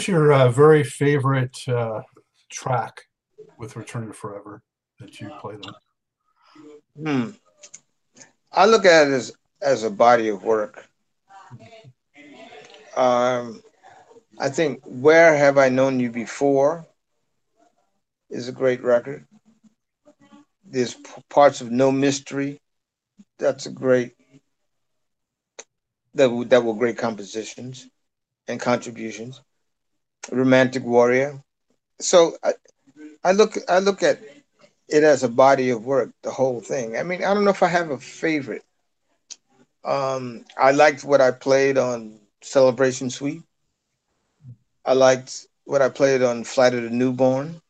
Was your uh, very favorite uh, track with Return to Forever that you played on? Hmm. I look at it as as a body of work. Um, I think "Where Have I Known You Before" is a great record. There's parts of "No Mystery." That's a great. That that were great compositions and contributions. Romantic Warrior. So I, I look I look at it as a body of work, the whole thing. I mean, I don't know if I have a favorite. Um, I liked what I played on Celebration Suite. I liked what I played on Flight of the Newborn.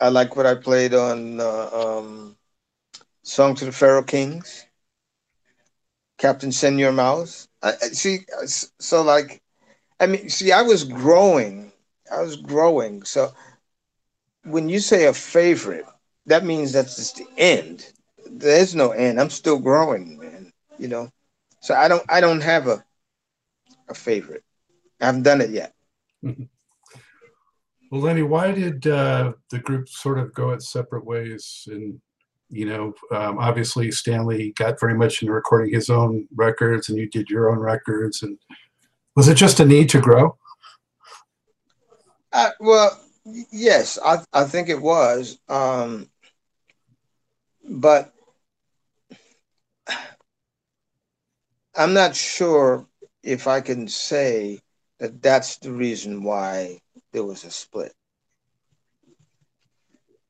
I like what I played on uh, um, Song to the Pharaoh Kings, Captain Señor Mouse. I, see, so like, I mean, see, I was growing. I was growing. So when you say a favorite, that means that's just the end. There's no end. I'm still growing, man. You know, so I don't I don't have a a favorite. I haven't done it yet. Well, Lenny, why did uh, the group sort of go its separate ways? And you know, um, obviously Stanley got very much into recording his own records, and you did your own records. And was it just a need to grow? Uh, well, Yes, I I think it was. Um, but I'm not sure if I can say that that's the reason why there was a split.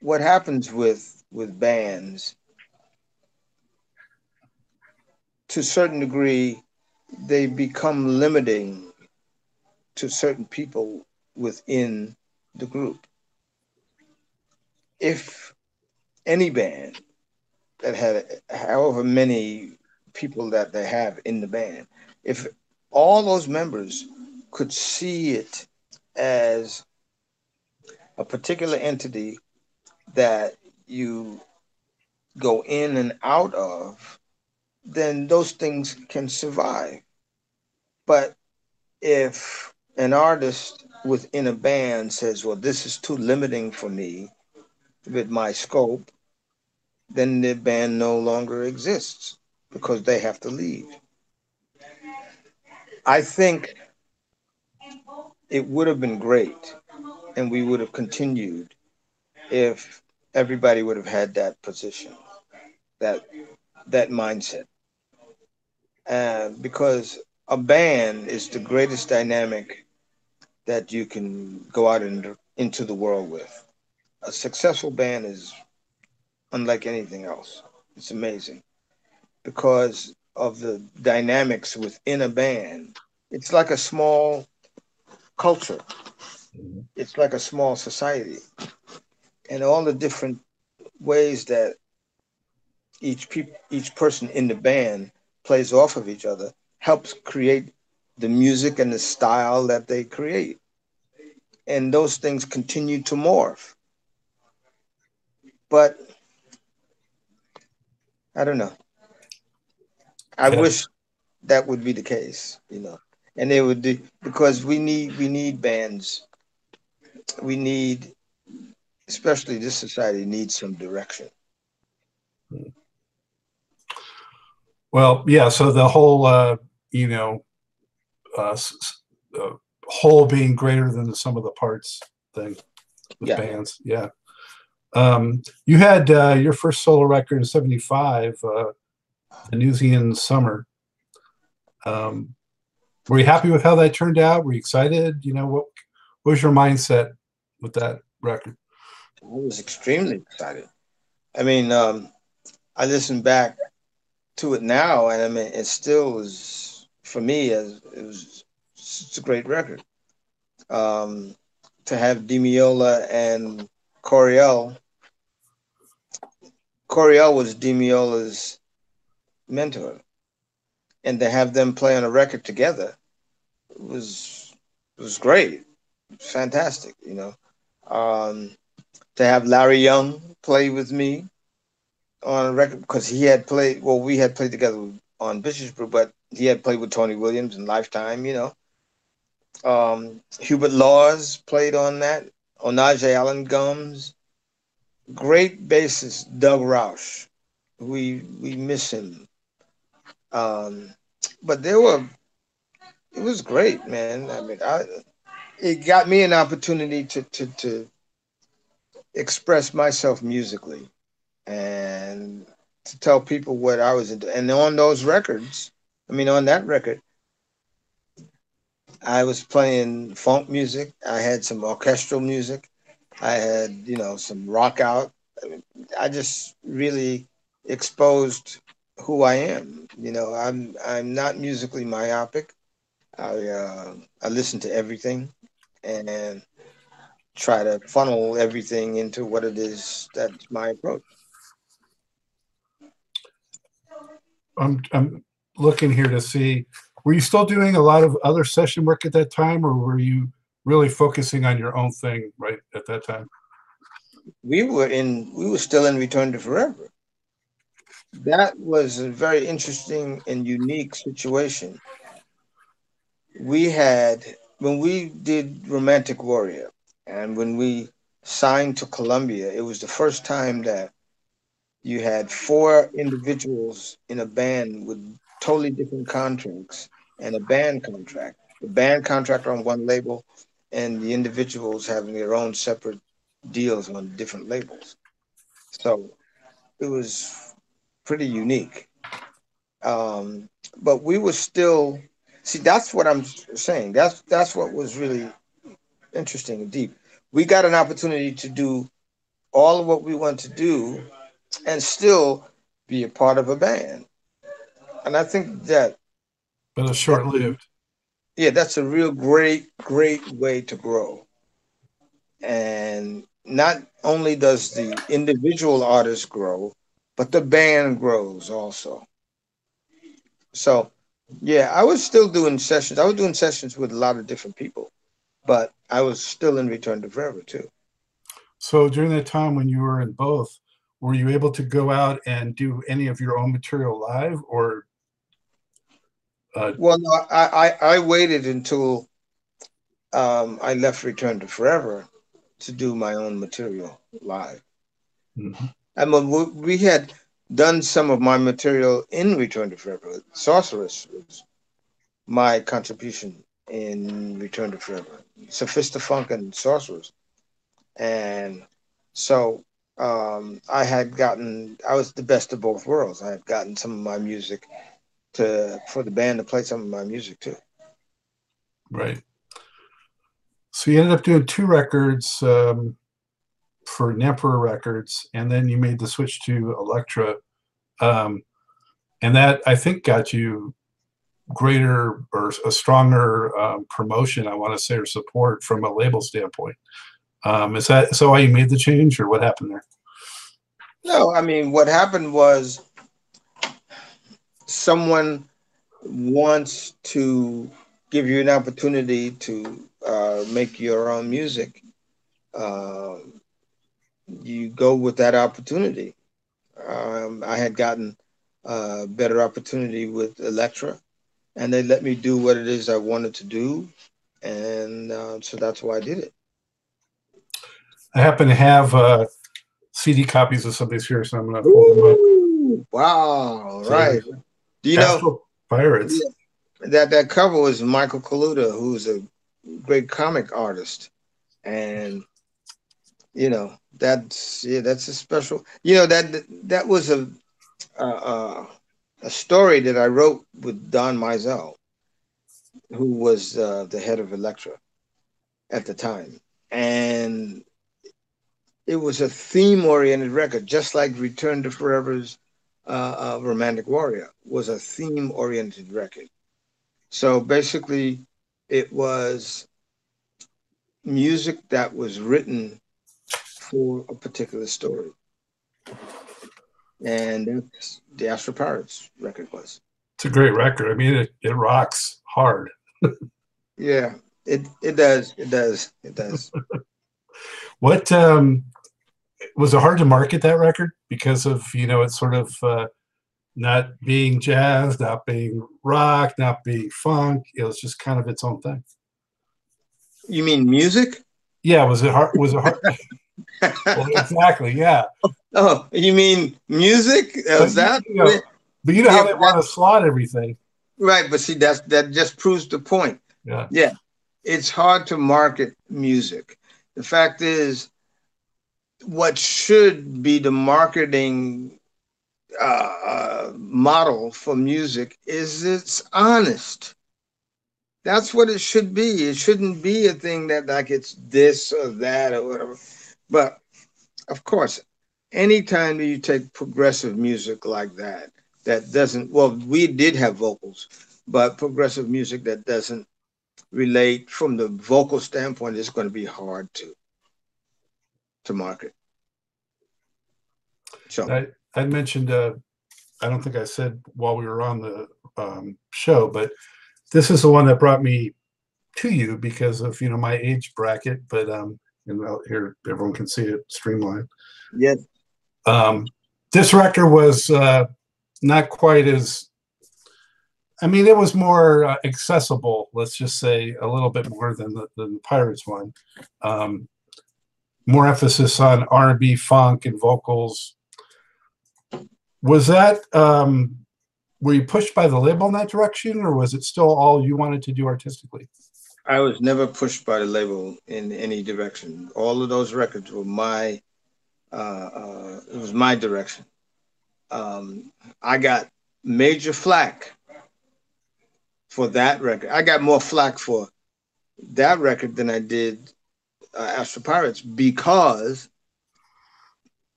What happens with with bands to a certain degree they become limiting to certain people within the group. If any band that had however many people that they have in the band, if all those members could see it as a particular entity that you go in and out of, then those things can survive. But if an artist within a band says, well, this is too limiting for me with my scope, then the band no longer exists because they have to leave. I think it would have been great and we would have continued if everybody would have had that position, that that mindset. Uh, because a band is the greatest dynamic that you can go out and into the world with. A successful band is unlike anything else. It's amazing because of the dynamics within a band. It's like a small culture. It's like a small society. And all the different ways that each pe- each person in the band plays off of each other helps create the music and the style that they create. And those things continue to morph. But I don't know. I yeah. wish that would be the case, you know. And they would do because we need we need bands. We need especially this society needs some direction. Hmm. Well, yeah, so the whole uh, you know uh, uh, whole being greater than the sum of the parts thing with yeah. bands. Yeah. Um, you had uh, your first solo record in '75, uh, Venusian Summer. Um, were you happy with how that turned out? Were you excited? You know, what, what was your mindset with that record? I was extremely excited. I mean, um, I listened back to it now, and I mean, it still is for me, as it was, it's a great record. Um, to have Di Meola and Coryell. Coryell was Di Meola's mentor, and to have them play on a record together was was great, fantastic. You know, um, to have Larry Young play with me on record because he had played. Well, we had played together on Bitches Brew, but he had played with Tony Williams and Lifetime, you know. Um, Hubert Laws played on that. Onaje Allan Gumbs. Great bassist Doug Rauch. We we miss him. Um, but there were it was great, man. I mean, I it got me an opportunity to to to express myself musically and to tell people what I was into. And on those records, I mean, on that record, I was playing funk music. I had some orchestral music. I had, you know, some rock out. I, mean, I just really exposed who I am. You know, I'm I'm not musically myopic. I uh, I listen to everything and try to funnel everything into what it is that's my approach. I'm I'm looking here to see. Were you still doing a lot of other session work at that time, or were you really focusing on your own thing right at that time? We were in. We were still in Return to Forever. That was a very interesting and unique situation. We had when we did Romantic Warrior, and when we signed to Columbia, it was the first time that you had four individuals in a band with totally different contracts and a band contract. The band contract on one label and the individuals having their own separate deals on different labels. So it was pretty unique. Um, but we were still see that's what I'm saying. That's that's what was really interesting and deep. We got an opportunity to do all of what we want to do and still be a part of a band. And I think that. But it's short lived. Yeah, that's a real great, great way to grow. And not only does the individual artist grow, but the band grows also. So, yeah, I was still doing sessions. I was doing sessions with a lot of different people, but I was still in Return to Forever too. So during that time when you were in both, were you able to go out and do any of your own material live or uh, well no I, I, I waited until um, i left return to forever to do my own material live. Mm-hmm. and we had done some of my material in return to forever. Sorceress was my contribution in return to forever. Sophista funk and sorceress. And so um, I had gotten I was the best of both worlds. I had gotten some of my music to for the band to play some of my music too. Right. So you ended up doing two records um, for Nemperor Records, and then you made the switch to Elektra, um, and that I think got you greater or a stronger um, promotion. I want to say or support from a label standpoint. Um, is that so? Why you made the change, or what happened there? No, I mean what happened was someone wants to give you an opportunity to uh, make your own music. Uh, you go with that opportunity. Um, I had gotten a better opportunity with Elektra, and they let me do what it is I wanted to do, and uh, so that's why I did it. I happen to have uh, CD copies of some of these here, so I'm going to hold them up. Wow! So, right. Do you know Pirates? That that cover was Michael Kaluta, who's a great comic artist, and you know that's yeah, that's a special. You know that that was a uh, a story that I wrote with Don Mizell, who was uh, the head of Elektra at the time, and it was a theme oriented record, just like Return to Forever's uh, uh, Romantic Warrior was a theme oriented record. So basically, it was music that was written for a particular story. And that's the Astral Pirates record was. It's a great record. I mean, it, it rocks hard. yeah, it, it does. It does. It does. what um was it hard to market that record because of you know it's sort of uh, not being jazz, not being rock, not being funk. It was just kind of its own thing. You mean music? Yeah, was it hard? Was it hard? well, exactly. Yeah. Oh, you mean music? Is that? You know, but you know how they want to slot everything. Right, but see, that's that just proves the point. Yeah. Yeah, it's hard to market music. The fact is, what should be the marketing uh, uh, model for music is it's honest. That's what it should be. It shouldn't be a thing that like it's this or that or whatever. But of course, anytime you take progressive music like that, that doesn't well, we did have vocals, but progressive music that doesn't relate from the vocal standpoint is going to be hard to to market. So I, I mentioned uh, I don't think I said while we were on the um, show, but this is the one that brought me to you because of you know my age bracket. But um, and here everyone can see it streamlined. Yes. Um, this record was uh, not quite as. I mean, it was more uh, accessible. Let's just say a little bit more than the, than the Pirates one. Um, more emphasis on R&B, funk, and vocals. Was that um, were you pushed by the label in that direction, or was it still all you wanted to do artistically? I was never pushed by the label in any direction. All of those records were my, uh, uh, it was my direction. Um, I got major flack for that record. I got more flack for that record than I did uh, Astral Pirates because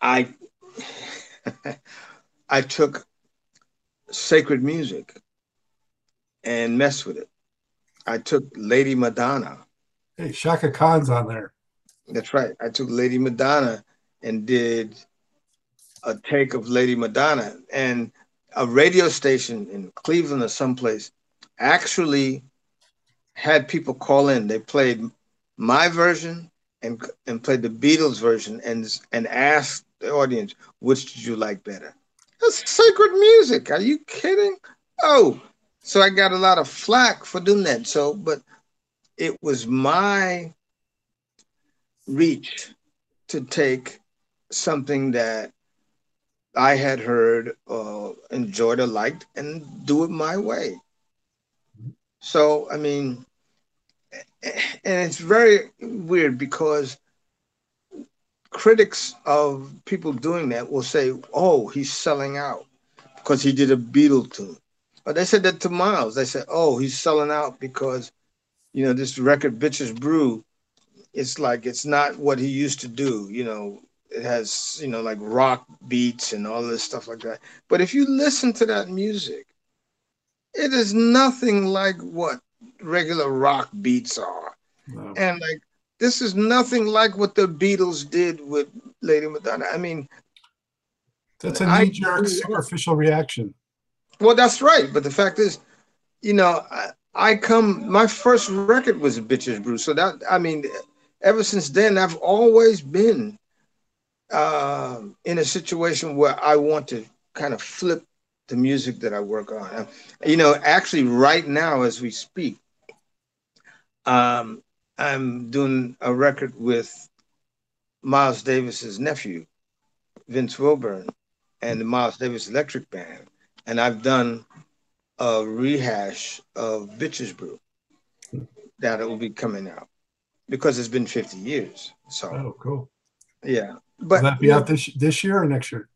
I I took sacred music and messed with it. I took Lady Madonna. Hey, Chaka Khan's on there. That's right. I took Lady Madonna and did a take of Lady Madonna. And a radio station in Cleveland or someplace actually had people call in. They played my version and and played the Beatles version and and asked the audience, which did you like better? That's sacred music. Are you kidding? Oh, so I got a lot of flack for doing that. So, but it was my reach to take something that I had heard, uh, enjoyed, or liked, and do it my way. So, I mean, and it's very weird because critics of people doing that will say, "Oh, he's selling out because he did a Beatle tune." But they said that to Miles. They said, "Oh, he's selling out because, you know, this record, Bitches Brew, it's like it's not what he used to do. You know, it has you know like rock beats and all this stuff like that. But if you listen to that music, it is nothing like what regular rock beats are. No. And like this is nothing like what the Beatles did with Lady Madonna. I mean, that's a knee jerk, superficial reaction. Well, that's right. But the fact is, you know, I, I come, my first record was Bitches Brew. So that, I mean, ever since then, I've always been uh, in a situation where I want to kind of flip the music that I work on. You know, actually, right now as we speak, um, I'm doing a record with Miles Davis's nephew, Vince Wilburn, and the Miles Davis Electric Band, and I've done a rehash of Bitches Brew that will be coming out because it's been 50 years. So, oh, cool. Yeah, but will that be out this this year or next year?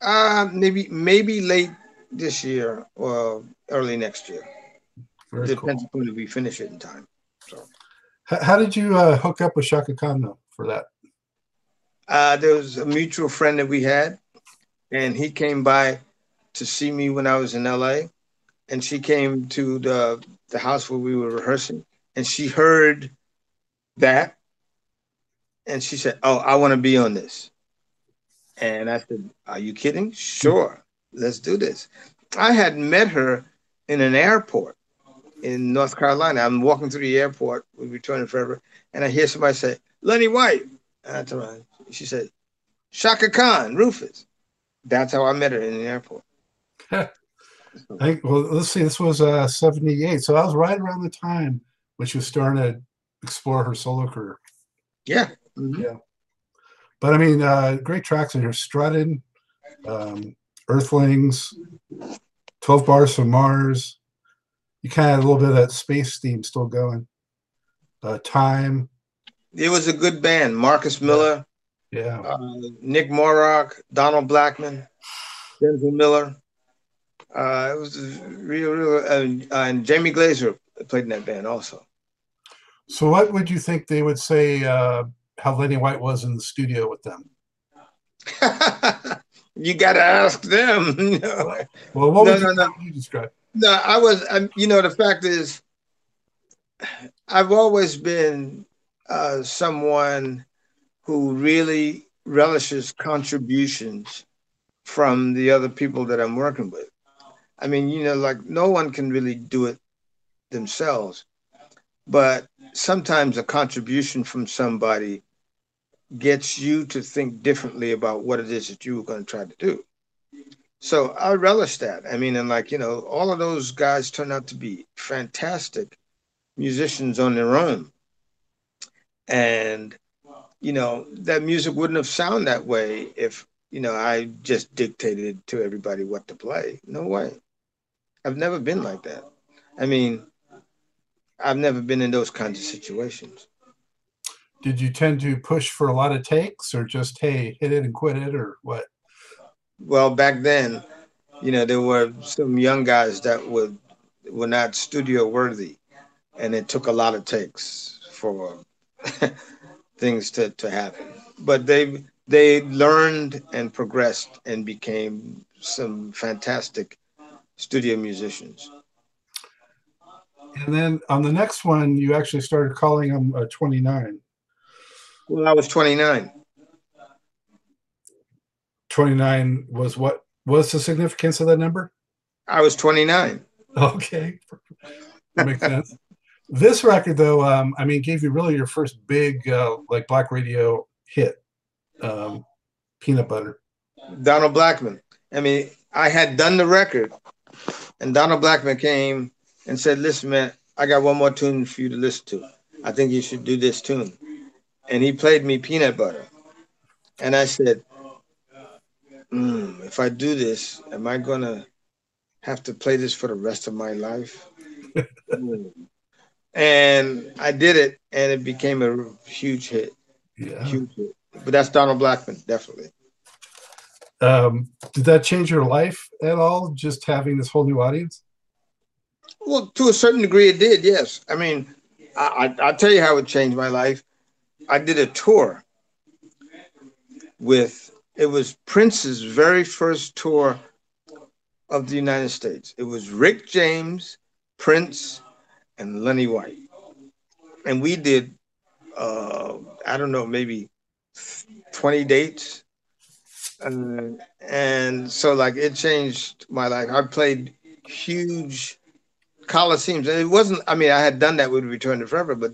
Uh, maybe maybe late this year or early next year. Very Depends cool. if we finish it in time. So, how, how did you uh, hook up with Chaka Khan though for that? Uh, there was a mutual friend that we had, and he came by to see me when I was in LA, and she came to the the house where we were rehearsing, and she heard that, and she said, "Oh, I want to be on this." And I said, Are you kidding? Sure, let's do this. I had met her in an airport in North Carolina. I'm walking through the airport, we Return to Forever, and I hear somebody say, Lenny White. And I told her, she said, Chaka Khan, Rufus. That's how I met her in the airport. I, well, let's see, this was uh, 78. So I was right around the time when she was starting to explore her solo career. Yeah. Mm-hmm. Yeah. But I mean, uh, great tracks in here. Strutting, um, Earthlings, 12 Bars from Mars. You kind of had a little bit of that space theme still going. Uh, Time. It was a good band. Marcus Miller. Yeah. Uh, Nick Moroch, Donald Blackman, Denzil Miller. Uh, it was real, real, uh, and Jamie Glaser played in that band also. So, what would you think they would say uh, how Lenny White was in the studio with them? you got to ask them. you know? Well, what no, would you, no, no. you describe? No, I was, um, you know, the fact is, I've always been uh, someone who really relishes contributions from the other people that I'm working with. I mean, you know, like no one can really do it themselves, but sometimes a contribution from somebody gets you to think differently about what it is that you were going to try to do. So I relish that. I mean, and like, you know, all of those guys turned out to be fantastic musicians on their own. And, you know, that music wouldn't have sounded that way if, you know, I just dictated to everybody what to play. No way. I've never been like that. I mean, I've never been in those kinds of situations. Did you tend to push for a lot of takes or just, hey, hit it and quit it or what? Well, back then, you know, there were some young guys that would were not studio worthy, and it took a lot of takes for things to, to happen. But they they learned and progressed and became some fantastic studio musicians. And then on the next one, you actually started calling them uh, 29. Well, I was 29. 29 was what was the significance of that number? I was 29. Okay. That makes sense. This record, though, um, I mean, gave you really your first big, uh, like, black radio hit, um, Peanut Butter. Donald Blackman. I mean, I had done the record, and Donald Blackman came and said, Listen, man, I got one more tune for you to listen to. I think you should do this tune. And he played me Peanut Butter. And I said, mm, If I do this, am I going to have to play this for the rest of my life? mm. And I did it, and it became a huge hit. Yeah. Huge hit. But that's Donald Blackman, definitely. Um, did that change your life at all, just having this whole new audience? Well, to a certain degree, it did. Yes. I mean, I, I, will tell you how it changed my life. I did a tour with. It was Prince's very first tour of the United States. It was Rick James, Prince, and Lenny White, and we did. Uh, I don't know, maybe twenty dates. Uh, and so like it changed my life. I played huge coliseums. And it wasn't, I mean, I had done that with Return to Forever, but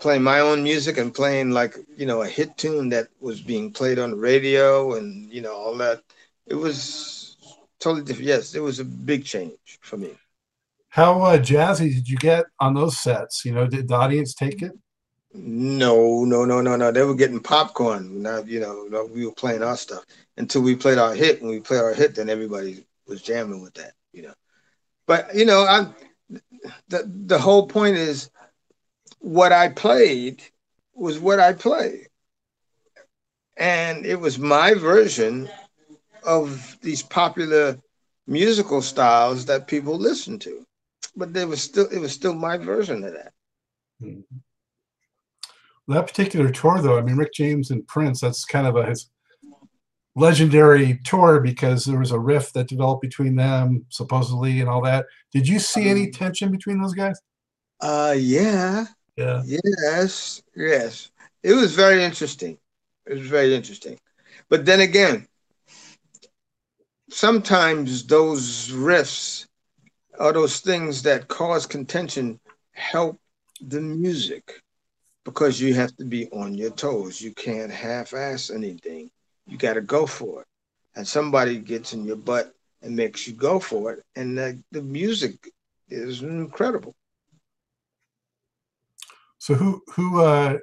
playing my own music and playing like, you know, a hit tune that was being played on the radio and, you know, all that, it was totally different. Yes, it was a big change for me. How uh, jazzy did you get on those sets? You know, did the audience take it? No, no, no, no, no. They were getting popcorn. Now, you know, we were playing our stuff until we played our hit. When we played our hit, then everybody was jamming with that, you know. But you know, I the the whole point is what I played was what I played. And it was my version of these popular musical styles that people listen to. But there was still it was still my version of that. Mm-hmm. That particular tour though, I mean Rick James and Prince, that's kind of a his legendary tour because there was a rift that developed between them supposedly and all that. Did you see any tension between those guys? Uh yeah. Yeah. Yes. Yes. It was very interesting. It was very interesting. But then again, sometimes those rifts or those things that cause contention help the music because you have to be on your toes. You can't half ass anything you got to go for it. And somebody gets in your butt and makes you go for it. And the, the music is incredible. So who who uh,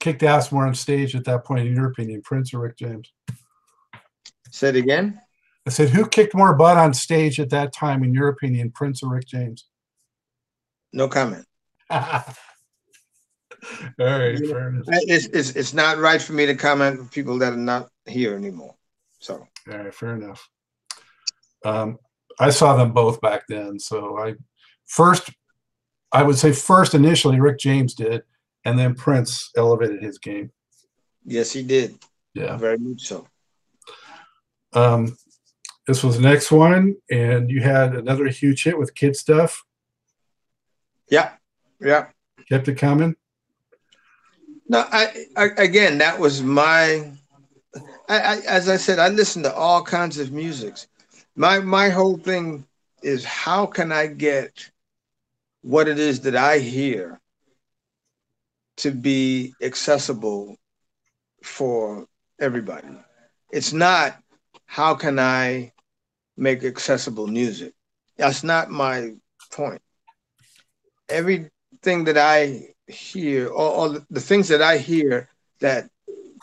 kicked ass more on stage at that point, in your opinion, Prince or Rick James? Say it again. I said, who kicked more butt on stage at that time, in your opinion, Prince or Rick James? No comment. All right, fair enough. It's, it's, it's not right for me to comment with people that are not here anymore. So, All right, fair enough. Um, I saw them both back then. So I first, I would say first initially Rick James did, and then Prince elevated his game. yes, he did. Yeah. Very much so. Um, this was the next one, and you had another huge hit with Kid Stuff. Yeah. Yeah. Kept it coming. No, I, I again, that was my. I, I, as I said, I listen to all kinds of musics. My my whole thing is how can I get what it is that I hear to be accessible for everybody. It's not how can I make accessible music. That's not my point. Everything that I hear, all, the things that I hear that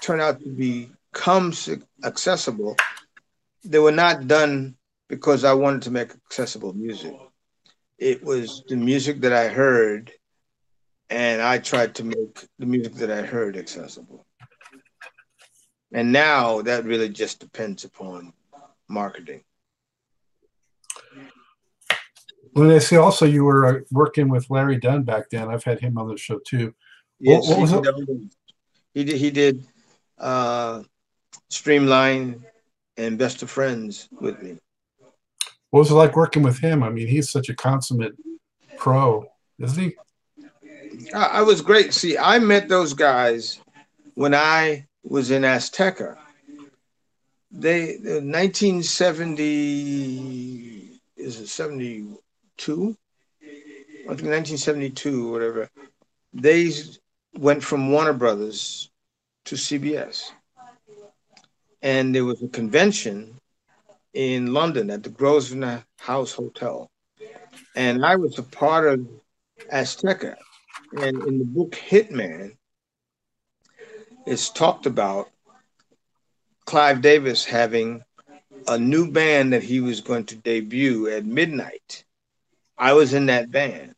turn out to become accessible, they were not done because I wanted to make accessible music. It was the music that I heard, and I tried to make the music that I heard accessible. And now that really just depends upon marketing. Well, I see also you were uh, working with Larry Dunn back then. I've had him on the show too. Yes, what was he, did, he did. He did uh, Streamline and Best of Friends with me. What was it like working with him? I mean, he's such a consummate pro, isn't he? I, was great. See, I met those guys when I was in Azteca. They, 1970, is it 72? I think 1972, whatever. They went from Warner Brothers to CBS. And there was a convention in London at the Grosvenor House Hotel. And I was a part of Azteca. And in the book Hit Men, it's talked about Clive Davis having a new band that he was going to debut at midnight. I was in that band.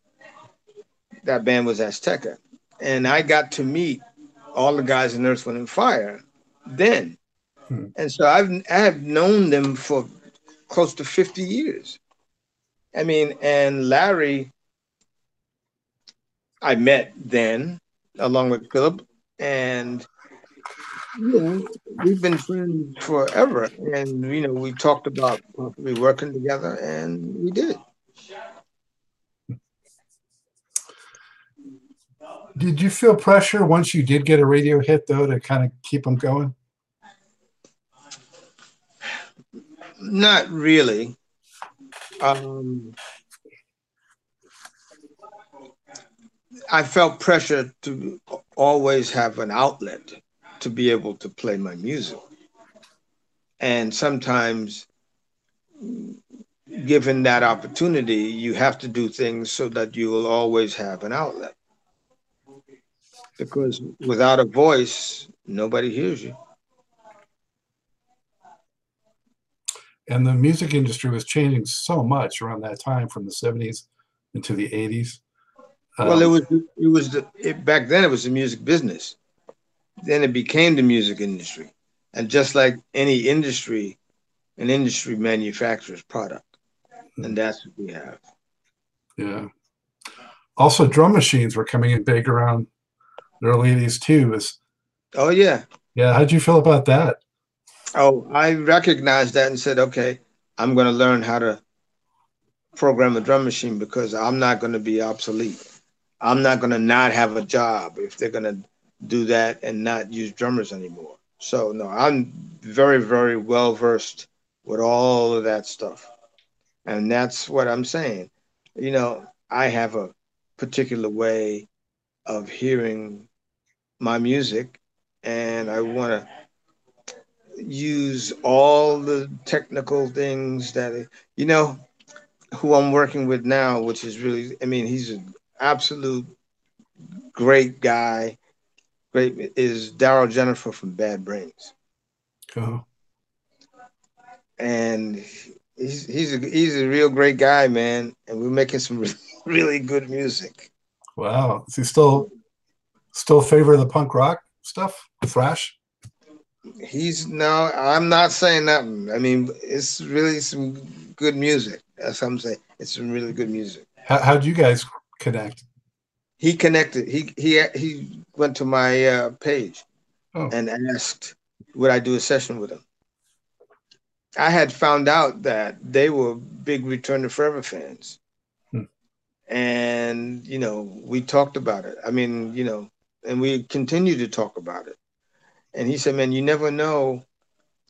That band was Azteca. And I got to meet all the guys in Earth, Wind, and Fire then. Hmm. And so I've I have known them for close to 50 years. I mean, and Larry, I met then along with Philip, and you know, we've been friends forever. And you know, we talked about we working together, and we did. Did you feel pressure once you did get a radio hit, though, to kind of keep them going? Not really. Um, I felt pressure to always have an outlet to be able to play my music. And sometimes, given that opportunity, you have to do things so that you will always have an outlet. Because without a voice, nobody hears you. And the music industry was changing so much around that time from the 70s into the 80s um, well it was it was the, it, back then it was the music business. Then it became the music industry. And just like any industry an industry manufactures product. And hmm. that's what we have. Yeah. Also drum machines were coming in big around the early 80s too is oh yeah. Yeah how'd you feel about that Oh, I recognized that and said, okay, I'm going to learn how to program a drum machine because I'm not going to be obsolete. I'm not going to not have a job if they're going to do that and not use drummers anymore. So, no, I'm very, very well versed with all of that stuff. And that's what I'm saying. You know, I have a particular way of hearing my music, and I want to use all the technical things that you know who I'm working with now, which is really I mean he's an absolute great guy, great is Daryl Jenifer from Bad Brains. Uh-huh. And he's he's a he's a real great guy, man. And we're making some really, really good music. Wow. Is he still still favor the punk rock stuff? the Thrash? He's no, I'm not saying nothing. I mean, it's really some good music. That's what I'm saying. It's some really good music. How how'd you guys connect? He connected. He he he went to my uh, page oh. and asked would I do a session with him. I had found out that they were big Return to Forever fans. Hmm. And, you know, we talked about it. I mean, you know, and we continue to talk about it. And he said, man, you never know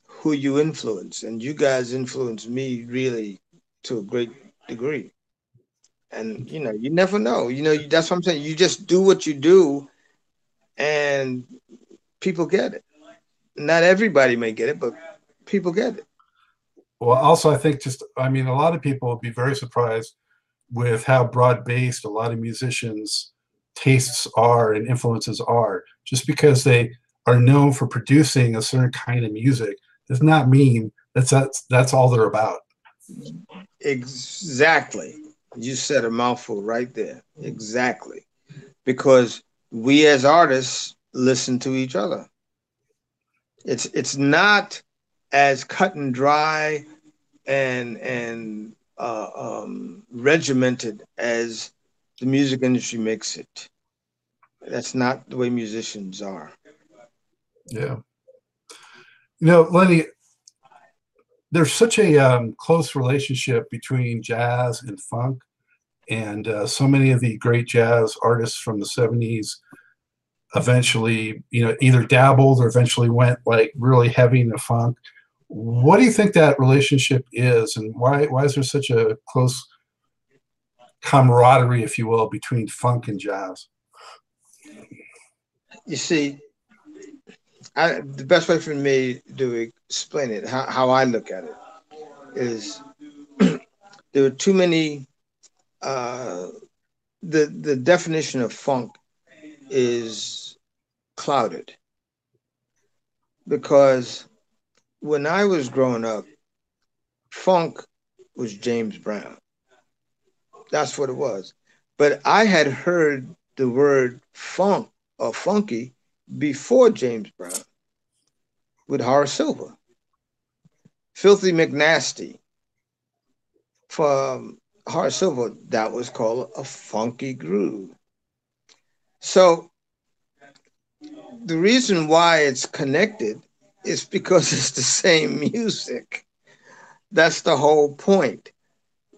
who you influence. And you guys influenced me really to a great degree. And, you know, you never know. You know, that's what I'm saying. You just do what you do and people get it. Not everybody may get it, but people get it. Well, also, I think just, I mean, a lot of people would be very surprised with how broad based a lot of musicians' tastes are and influences are. Just because they are known for producing a certain kind of music does not mean that's that's, that's all they're about. Exactly. You said a mouthful right there. Exactly. Because we as artists listen to each other. It's it's not as cut and dry and and uh, um, regimented as the music industry makes it. That's not the way musicians are. Yeah. You know, Lenny, there's such a um, close relationship between jazz and funk, and uh, so many of the great jazz artists from the 70s eventually, you know, either dabbled or eventually went like really heavy into funk. What do you think that relationship is, and why why is there such a close camaraderie, if you will, between funk and jazz? You see, I, the best way for me to explain it, how, how I look at it, is there are too many. Uh, the the definition of funk is clouded because when I was growing up, funk was James Brown. That's what it was. But I had heard the word funk or funky before James Brown with Horace Silver. Filthy McNasty from um, Horace Silver, that was called a funky groove. So the reason why it's connected is because it's the same music. That's the whole point.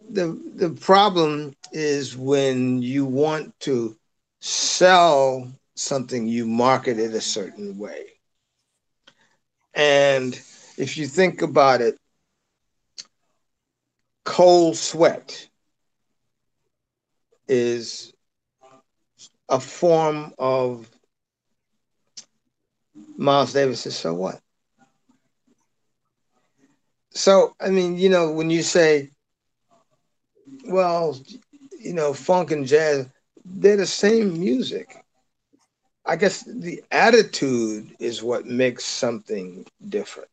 The, the problem is when you want to sell something, you market it a certain way. And if you think about it, cold sweat is a form of Miles Davis says, so what? So, I mean, you know, when you say, well, you know, funk and jazz, they're the same music. I guess the attitude is what makes something different.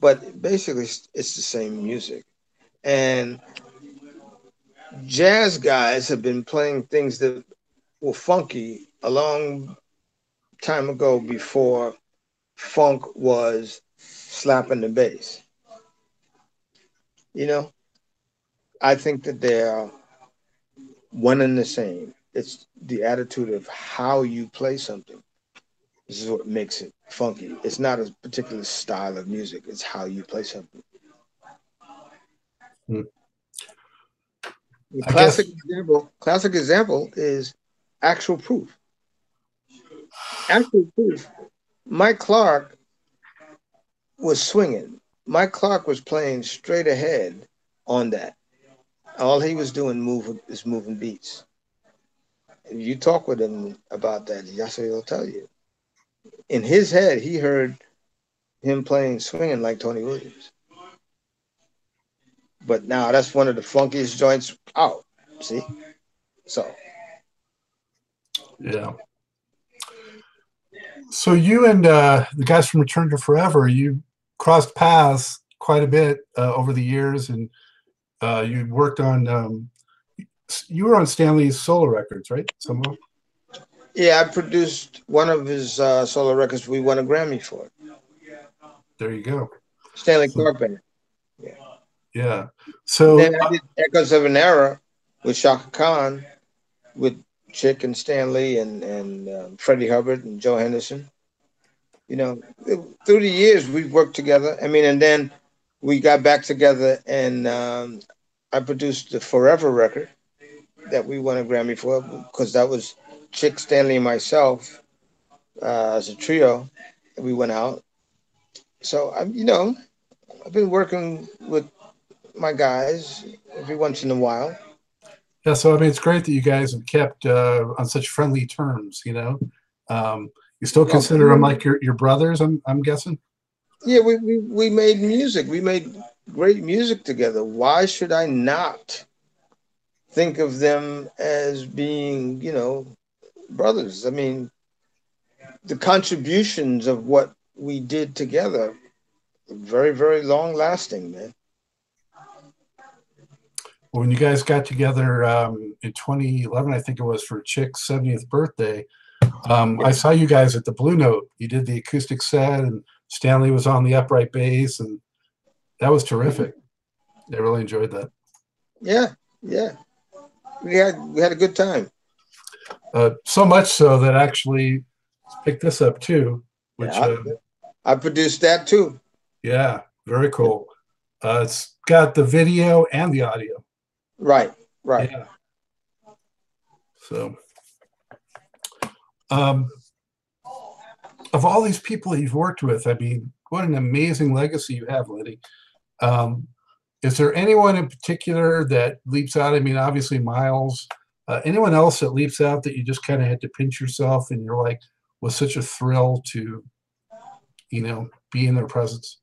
But basically, it's the same music. And jazz guys have been playing things that were funky a long time ago before funk was slapping the bass. You know, I think that they're one and the same. It's the attitude of how you play something. This is what makes it funky. It's not a particular style of music, it's how you play something. Hmm. Classic guess... example, classic example is actual proof. Actual proof. Mike Clark was swinging. Mike Clark was playing straight ahead on that. All he was doing move is moving beats. You talk with him about that, that's what he'll tell you. In his head, he heard him playing swinging like Tony Williams. But now that's one of the funkiest joints out. See? So Yeah. So you and uh, the guys from Return to Forever, you crossed paths quite a bit uh, over the years, and uh, you worked on. Um, you were on Stanley's solo records, right? Somehow. Yeah, I produced one of his uh, solo records. We won a Grammy for it. There you go. Stanley so, Band. Yeah. Yeah. So then I did Echoes of an Era with Chaka Khan, with Chick and Stanley and and um, Freddie Hubbard and Joe Henderson. You know, through the years we've worked together. I mean, and then we got back together and um, I produced the Forever record that we won a Grammy for because that was Chick, Stanley, and myself uh, as a trio. We went out. So I'm, you know, I've been working with my guys every once in a while. Yeah, so I mean, it's great that you guys have kept uh, on such friendly terms. You know, um, you still consider them like your, your brothers. I'm I'm guessing. Yeah, we, we we made music. We made great music together. Why should I not think of them as being, you know, brothers? I mean, the contributions of what we did together, very very long lasting, man when you guys got together um, in 2011, I think it was for Chick's 70th birthday, um, I saw you guys at the Blue Note. You did the acoustic set, and Stanley was on the upright bass, and that was terrific. I really enjoyed that. Yeah, yeah, we had we had a good time. Uh, so much so that actually picked this up too, which yeah, I, uh, I produced that too. Yeah, very cool. Uh, it's got the video and the audio. Right, right. Yeah. So, um, of all these people you've worked with, I mean, what an amazing legacy you have, Liddy. Um, is there anyone in particular that leaps out? I mean, obviously Miles. Uh, anyone else that leaps out that you just kind of had to pinch yourself and you're like, was such a thrill to, you know, be in their presence?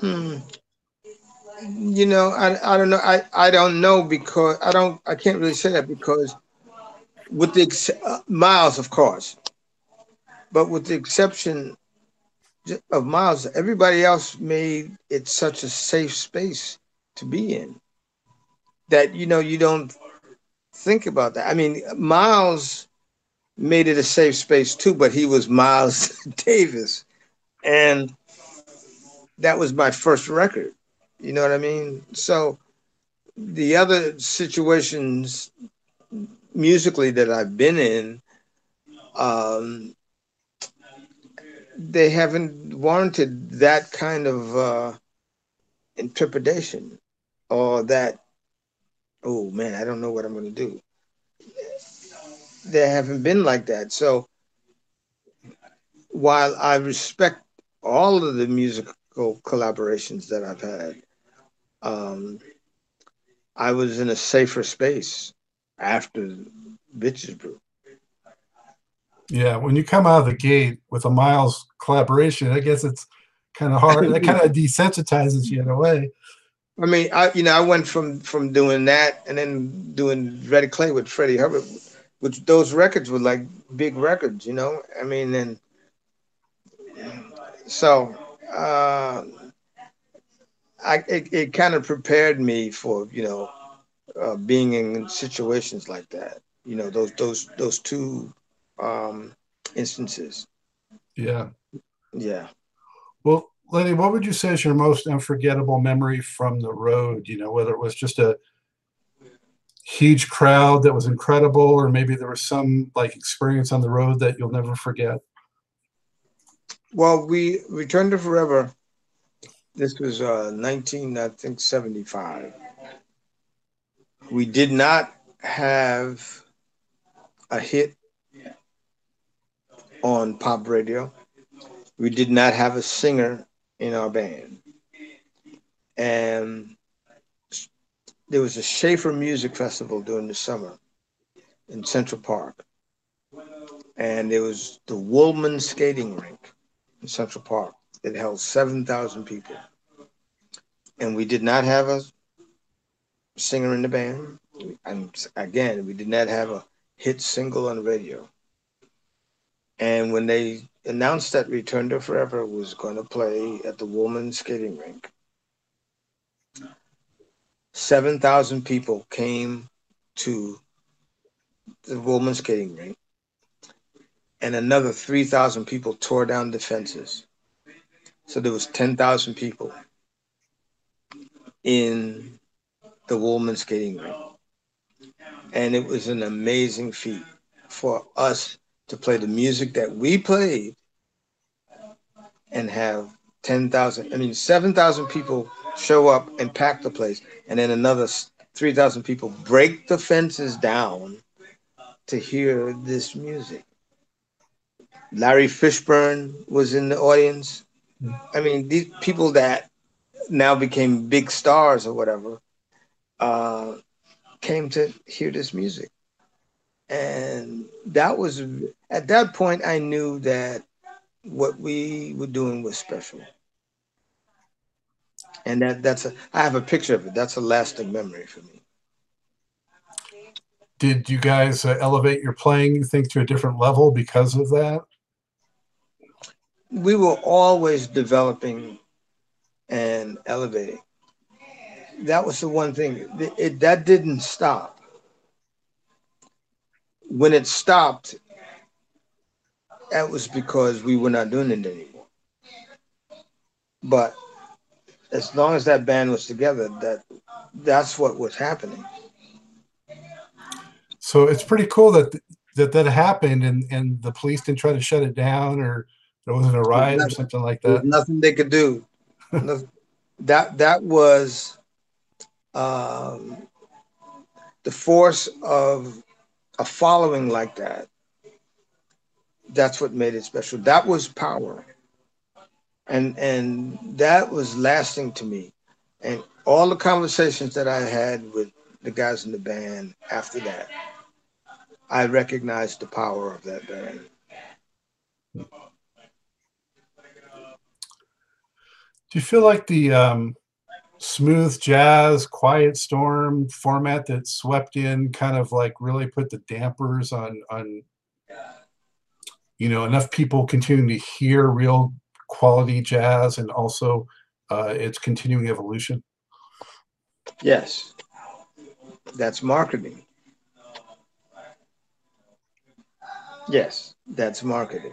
Hmm you know, I, I don't know. I, I don't know because I don't, I can't really say that because with the ex- uh, Miles, of course, but with the exception of Miles, everybody else made it such a safe space to be in that, you know, you don't think about that. I mean, Miles made it a safe space too, but he was Miles Davis. And that was my first record you know what I mean? So the other situations musically that I've been in, um, they haven't warranted that kind of uh, interpretation or that, oh man, I don't know what I'm going to do. They haven't been like that. So while I respect all of the musical collaborations that I've had, um, I was in a safer space after Bitches Brew. Yeah, when you come out of the gate with a Miles collaboration, I guess it's kind of hard. that kind of desensitizes you in a way. I mean, I you know I went from from doing that and then doing Red Clay with Freddie Hubbard, which those records were like big records, you know. I mean, and so uh, I it, it kind of prepared me for you know uh, being in situations like that. You know those those those two um, instances. Yeah. Yeah. Well, Lenny, what would you say is your most unforgettable memory from the road? You know, whether it was just a huge crowd that was incredible, or maybe there was some like experience on the road that you'll never forget. Well, we returned to Forever this was uh, 19, I think, 75. We did not have a hit on pop radio. We did not have a singer in our band. And there was a Schaefer Music Festival during the summer in Central Park. And there was the Wollman Skating Rink in Central Park. It held 7,000 people. And we did not have a singer in the band. And again, we did not have a hit single on radio. And when they announced that Return to Forever was going to play at the Wollman skating rink, 7,000 people came to the Wollman skating rink, and another 3,000 people tore down the fences. So there was 10,000 people in the Wollman skating rink. And it was an amazing feat for us to play the music that we played and have 10,000, I mean, 7,000 people show up and pack the place, and then another 3,000 people break the fences down to hear this music. Larry Fishburne was in the audience. I mean, these people that now became big stars or whatever uh, came to hear this music. And that was, at that point, I knew that what we were doing was special. And that that's a, I have a picture of it. That's a lasting memory for me. Did you guys uh, elevate your playing, you think, to a different level because of that? We were always developing and elevating. That was the one thing. It, it, that didn't stop. When it stopped, that was because we were not doing it anymore. But as long as that band was together, that that's what was happening. So it's pretty cool that that that happened, and and the police didn't try to shut it down, or there wasn't a riot or something like that. Nothing they could do. that that was um, the force of a following like that that's what made it special. That was power. And and that was lasting to me. And all the conversations that I had with the guys in the band after that, I recognized the power of that band. Do you feel like the um, smooth jazz, quiet storm format that swept in kind of like really put the dampers on on you know enough people continuing to hear real quality jazz and also uh, its continuing evolution. Yes. That's marketing. Yes that's marketing.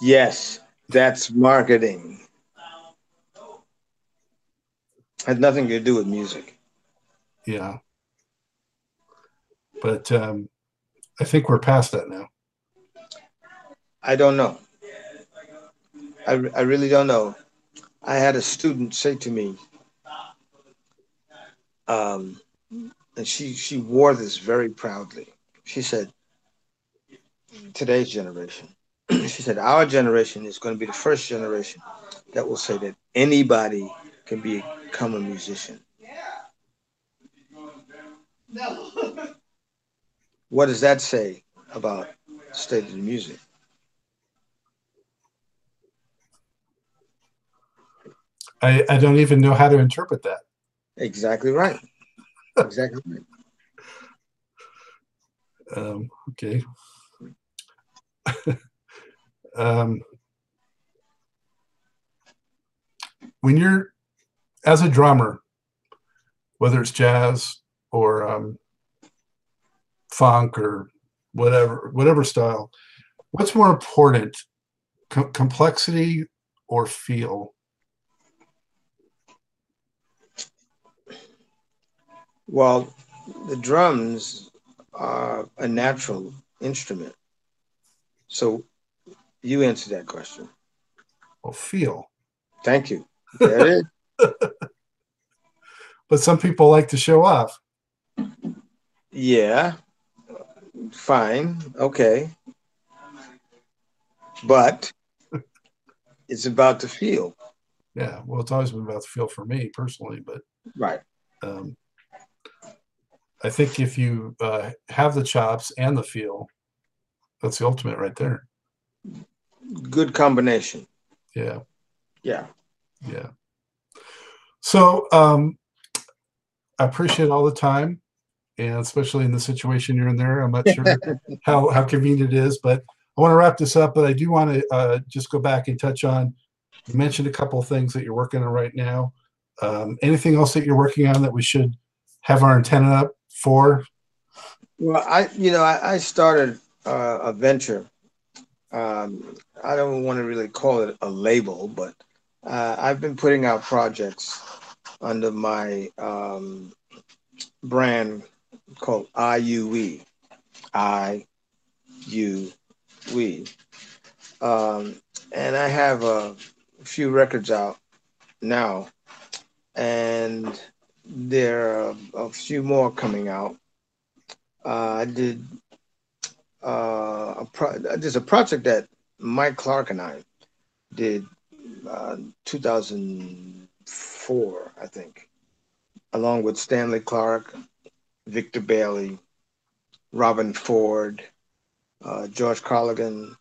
Yes that's marketing had nothing to do with music yeah but um, i think we're past that now I don't know. I, I really don't know. I had a student say to me, um, and she, she wore this very proudly. She said, today's generation, she said, our generation is going to be the first generation that will say that anybody can become a musician. No. what does that say about state of the music? I, I don't even know how to interpret that. Exactly right. exactly right. Um, okay. um, when you're as a drummer, whether it's jazz or um, funk or whatever, whatever style, what's more important, Com- complexity or feel? Well, the drums are a natural instrument. So you answer that question. Well, feel. Thank you. There it is. but some people like to show off. Yeah. Fine. Okay. But it's about the feel. Yeah. Well, it's always been about the feel for me personally, but right. Um, I think if you uh, have the chops and the feel, that's the ultimate right there. Good combination. Yeah. Yeah. Yeah. So um, I appreciate all the time. and especially in the situation you're in there, I'm not sure how how convenient it is. But I want to wrap this up, but I do want to uh, just go back and touch on. You mentioned a couple of things that you're working on right now. Um, anything else that you're working on that we should have our antenna up for? Well, I you know I, I started uh, a venture. Um, I don't want to really call it a label, but uh, I've been putting out projects under my um, brand called IUE. I U we. Um, and I have a few records out now, and there are a few more coming out. Uh, I did uh, a pro- there's a project that Mike Clark and I did uh, 2004, I think, along with Stanley Clarke, Victor Bailey, Robben Ford, uh, George Colligan,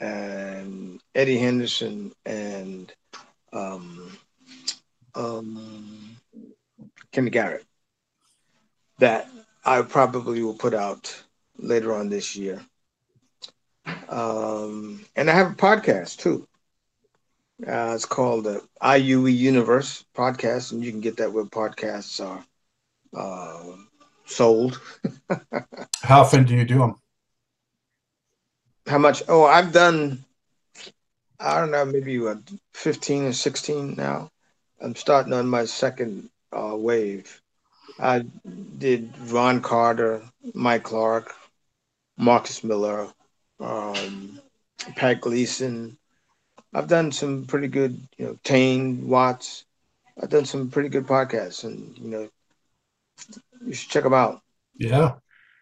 and Eddie Henderson, and um, um, Kenny Garrett. That I probably will put out later on this year. Um, and I have a podcast too. Uh, it's called the IUE Universe podcast, and you can get that where podcasts are uh, sold. How often do you do them? How much? Oh, I've done, I don't know, maybe what, 15 or 16 now. I'm starting on my second uh, wave. I did Ron Carter, Mike Clark, Marcus Miller, um, Pat Gleeson. I've done some pretty good, you know, Tain Watts. I've done some pretty good podcasts, and you know, you should check them out. Yeah,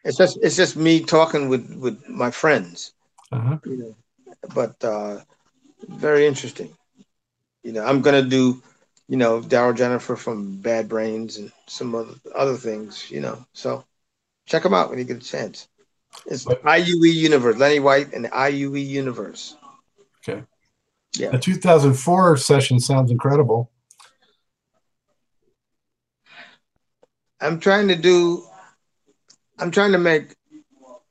it's just it's just me talking with with my friends. Uh-huh. You know, but uh, very interesting. You know, I'm gonna do, you know, Daryl Jenifer from Bad Brains and some other other things. You know, so check them out when you get a chance. It's the IUE Universe, Lenny White and the IUE Universe. Okay. Yeah. The 2004 session sounds incredible. I'm trying to do, I'm trying to make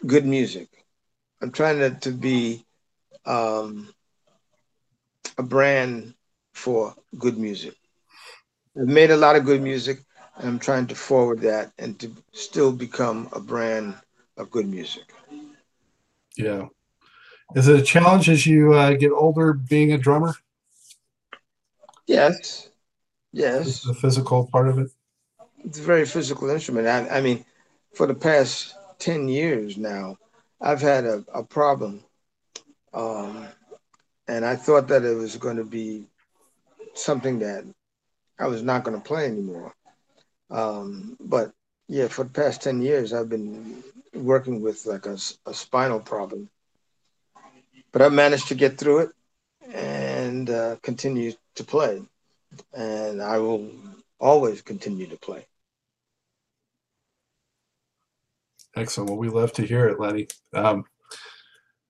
good music. I'm trying to, to be um, a brand for good music. I've made a lot of good music, and I'm trying to forward that and to still become a brand of good music. Yeah. Is it a challenge as you uh, get older being a drummer? Yes. Yes. The physical part of it? It's a very physical instrument. I, I mean, for the past 10 years now, I've had a, a problem. Um, and I thought that it was going to be something that I was not going to play anymore. Um, but yeah, for the past 10 years, I've been working with like a, a spinal problem. But I managed to get through it and uh, continue to play. And I will always continue to play. Excellent. Well, we love to hear it, Lenny. Um,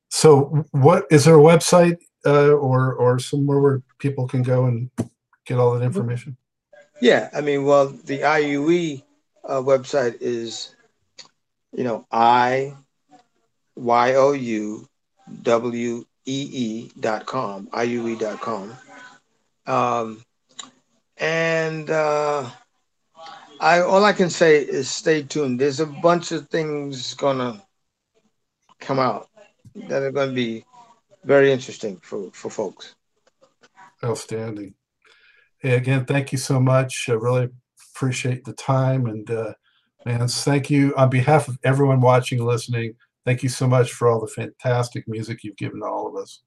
so, what is there a website uh, or or somewhere where people can go and get all that information? Yeah, I mean, well, the IUE uh, website is, you know, I Y O U W E E dot com, IUE dot com. Um, and uh, I all I can say is stay tuned. There's a bunch of things gonna come out that are gonna be very interesting for, for folks. Outstanding. Hey, again, thank you so much. I really appreciate the time and uh, man, thank you on behalf of everyone watching and listening. Thank you so much for all the fantastic music you've given to all of us.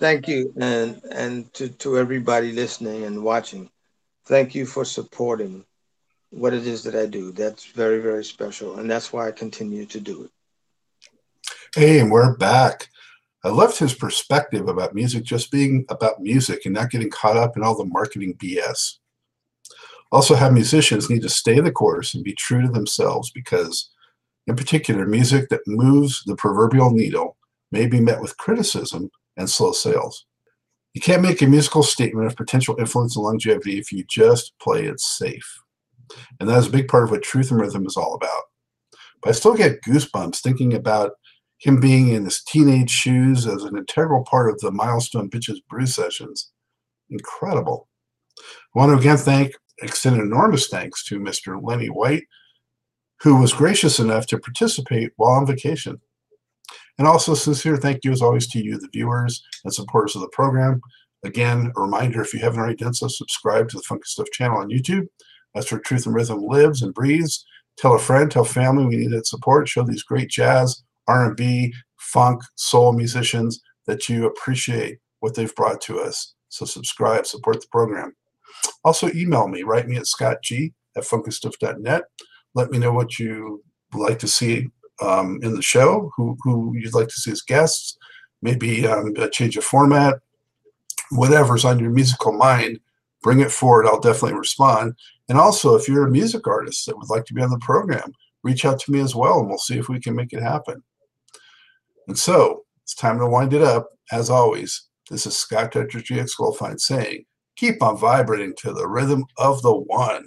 Thank you, and and to, to everybody listening and watching. Thank you for supporting what it is that I do. That's very, very special. And that's why I continue to do it. Hey, and we're back. I loved his perspective about music just being about music and not getting caught up in all the marketing BS. Also, how musicians need to stay the course and be true to themselves because, in particular, music that moves the proverbial needle may be met with criticism and slow sales. You can't make a musical statement of potential influence and longevity if you just play it safe. And that is a big part of what Truth and Rhythm is all about. but I still get goosebumps thinking about him being in his teenage shoes as an integral part of the Milestone Bitches Brew sessions. Incredible. I want to again thank, extend enormous thanks to Mr. Lenny White, who was gracious enough to participate while on vacation. And also sincere thank you as always to you, the viewers and supporters of the program. Again, a reminder, if you haven't already done so, subscribe to the Funky Stuff channel on YouTube. That's where Truth and Rhythm lives and breathes. Tell a friend, tell family we need that support. Show these great jazz, R&B, funk, soul musicians that you appreciate what they've brought to us. So subscribe, support the program. Also email me, write me at scottg at funkystuff.net. Let me know what you like to see um, in the show, who, who you'd like to see as guests, maybe um, a change of format, whatever's on your musical mind, bring it forward. I'll definitely respond. And also, if you're a music artist that would like to be on the program, reach out to me as well, and we'll see if we can make it happen. And so it's time to wind it up. As always, this is Scott Dr. GX Goldfine saying, keep on vibrating to the rhythm of the one.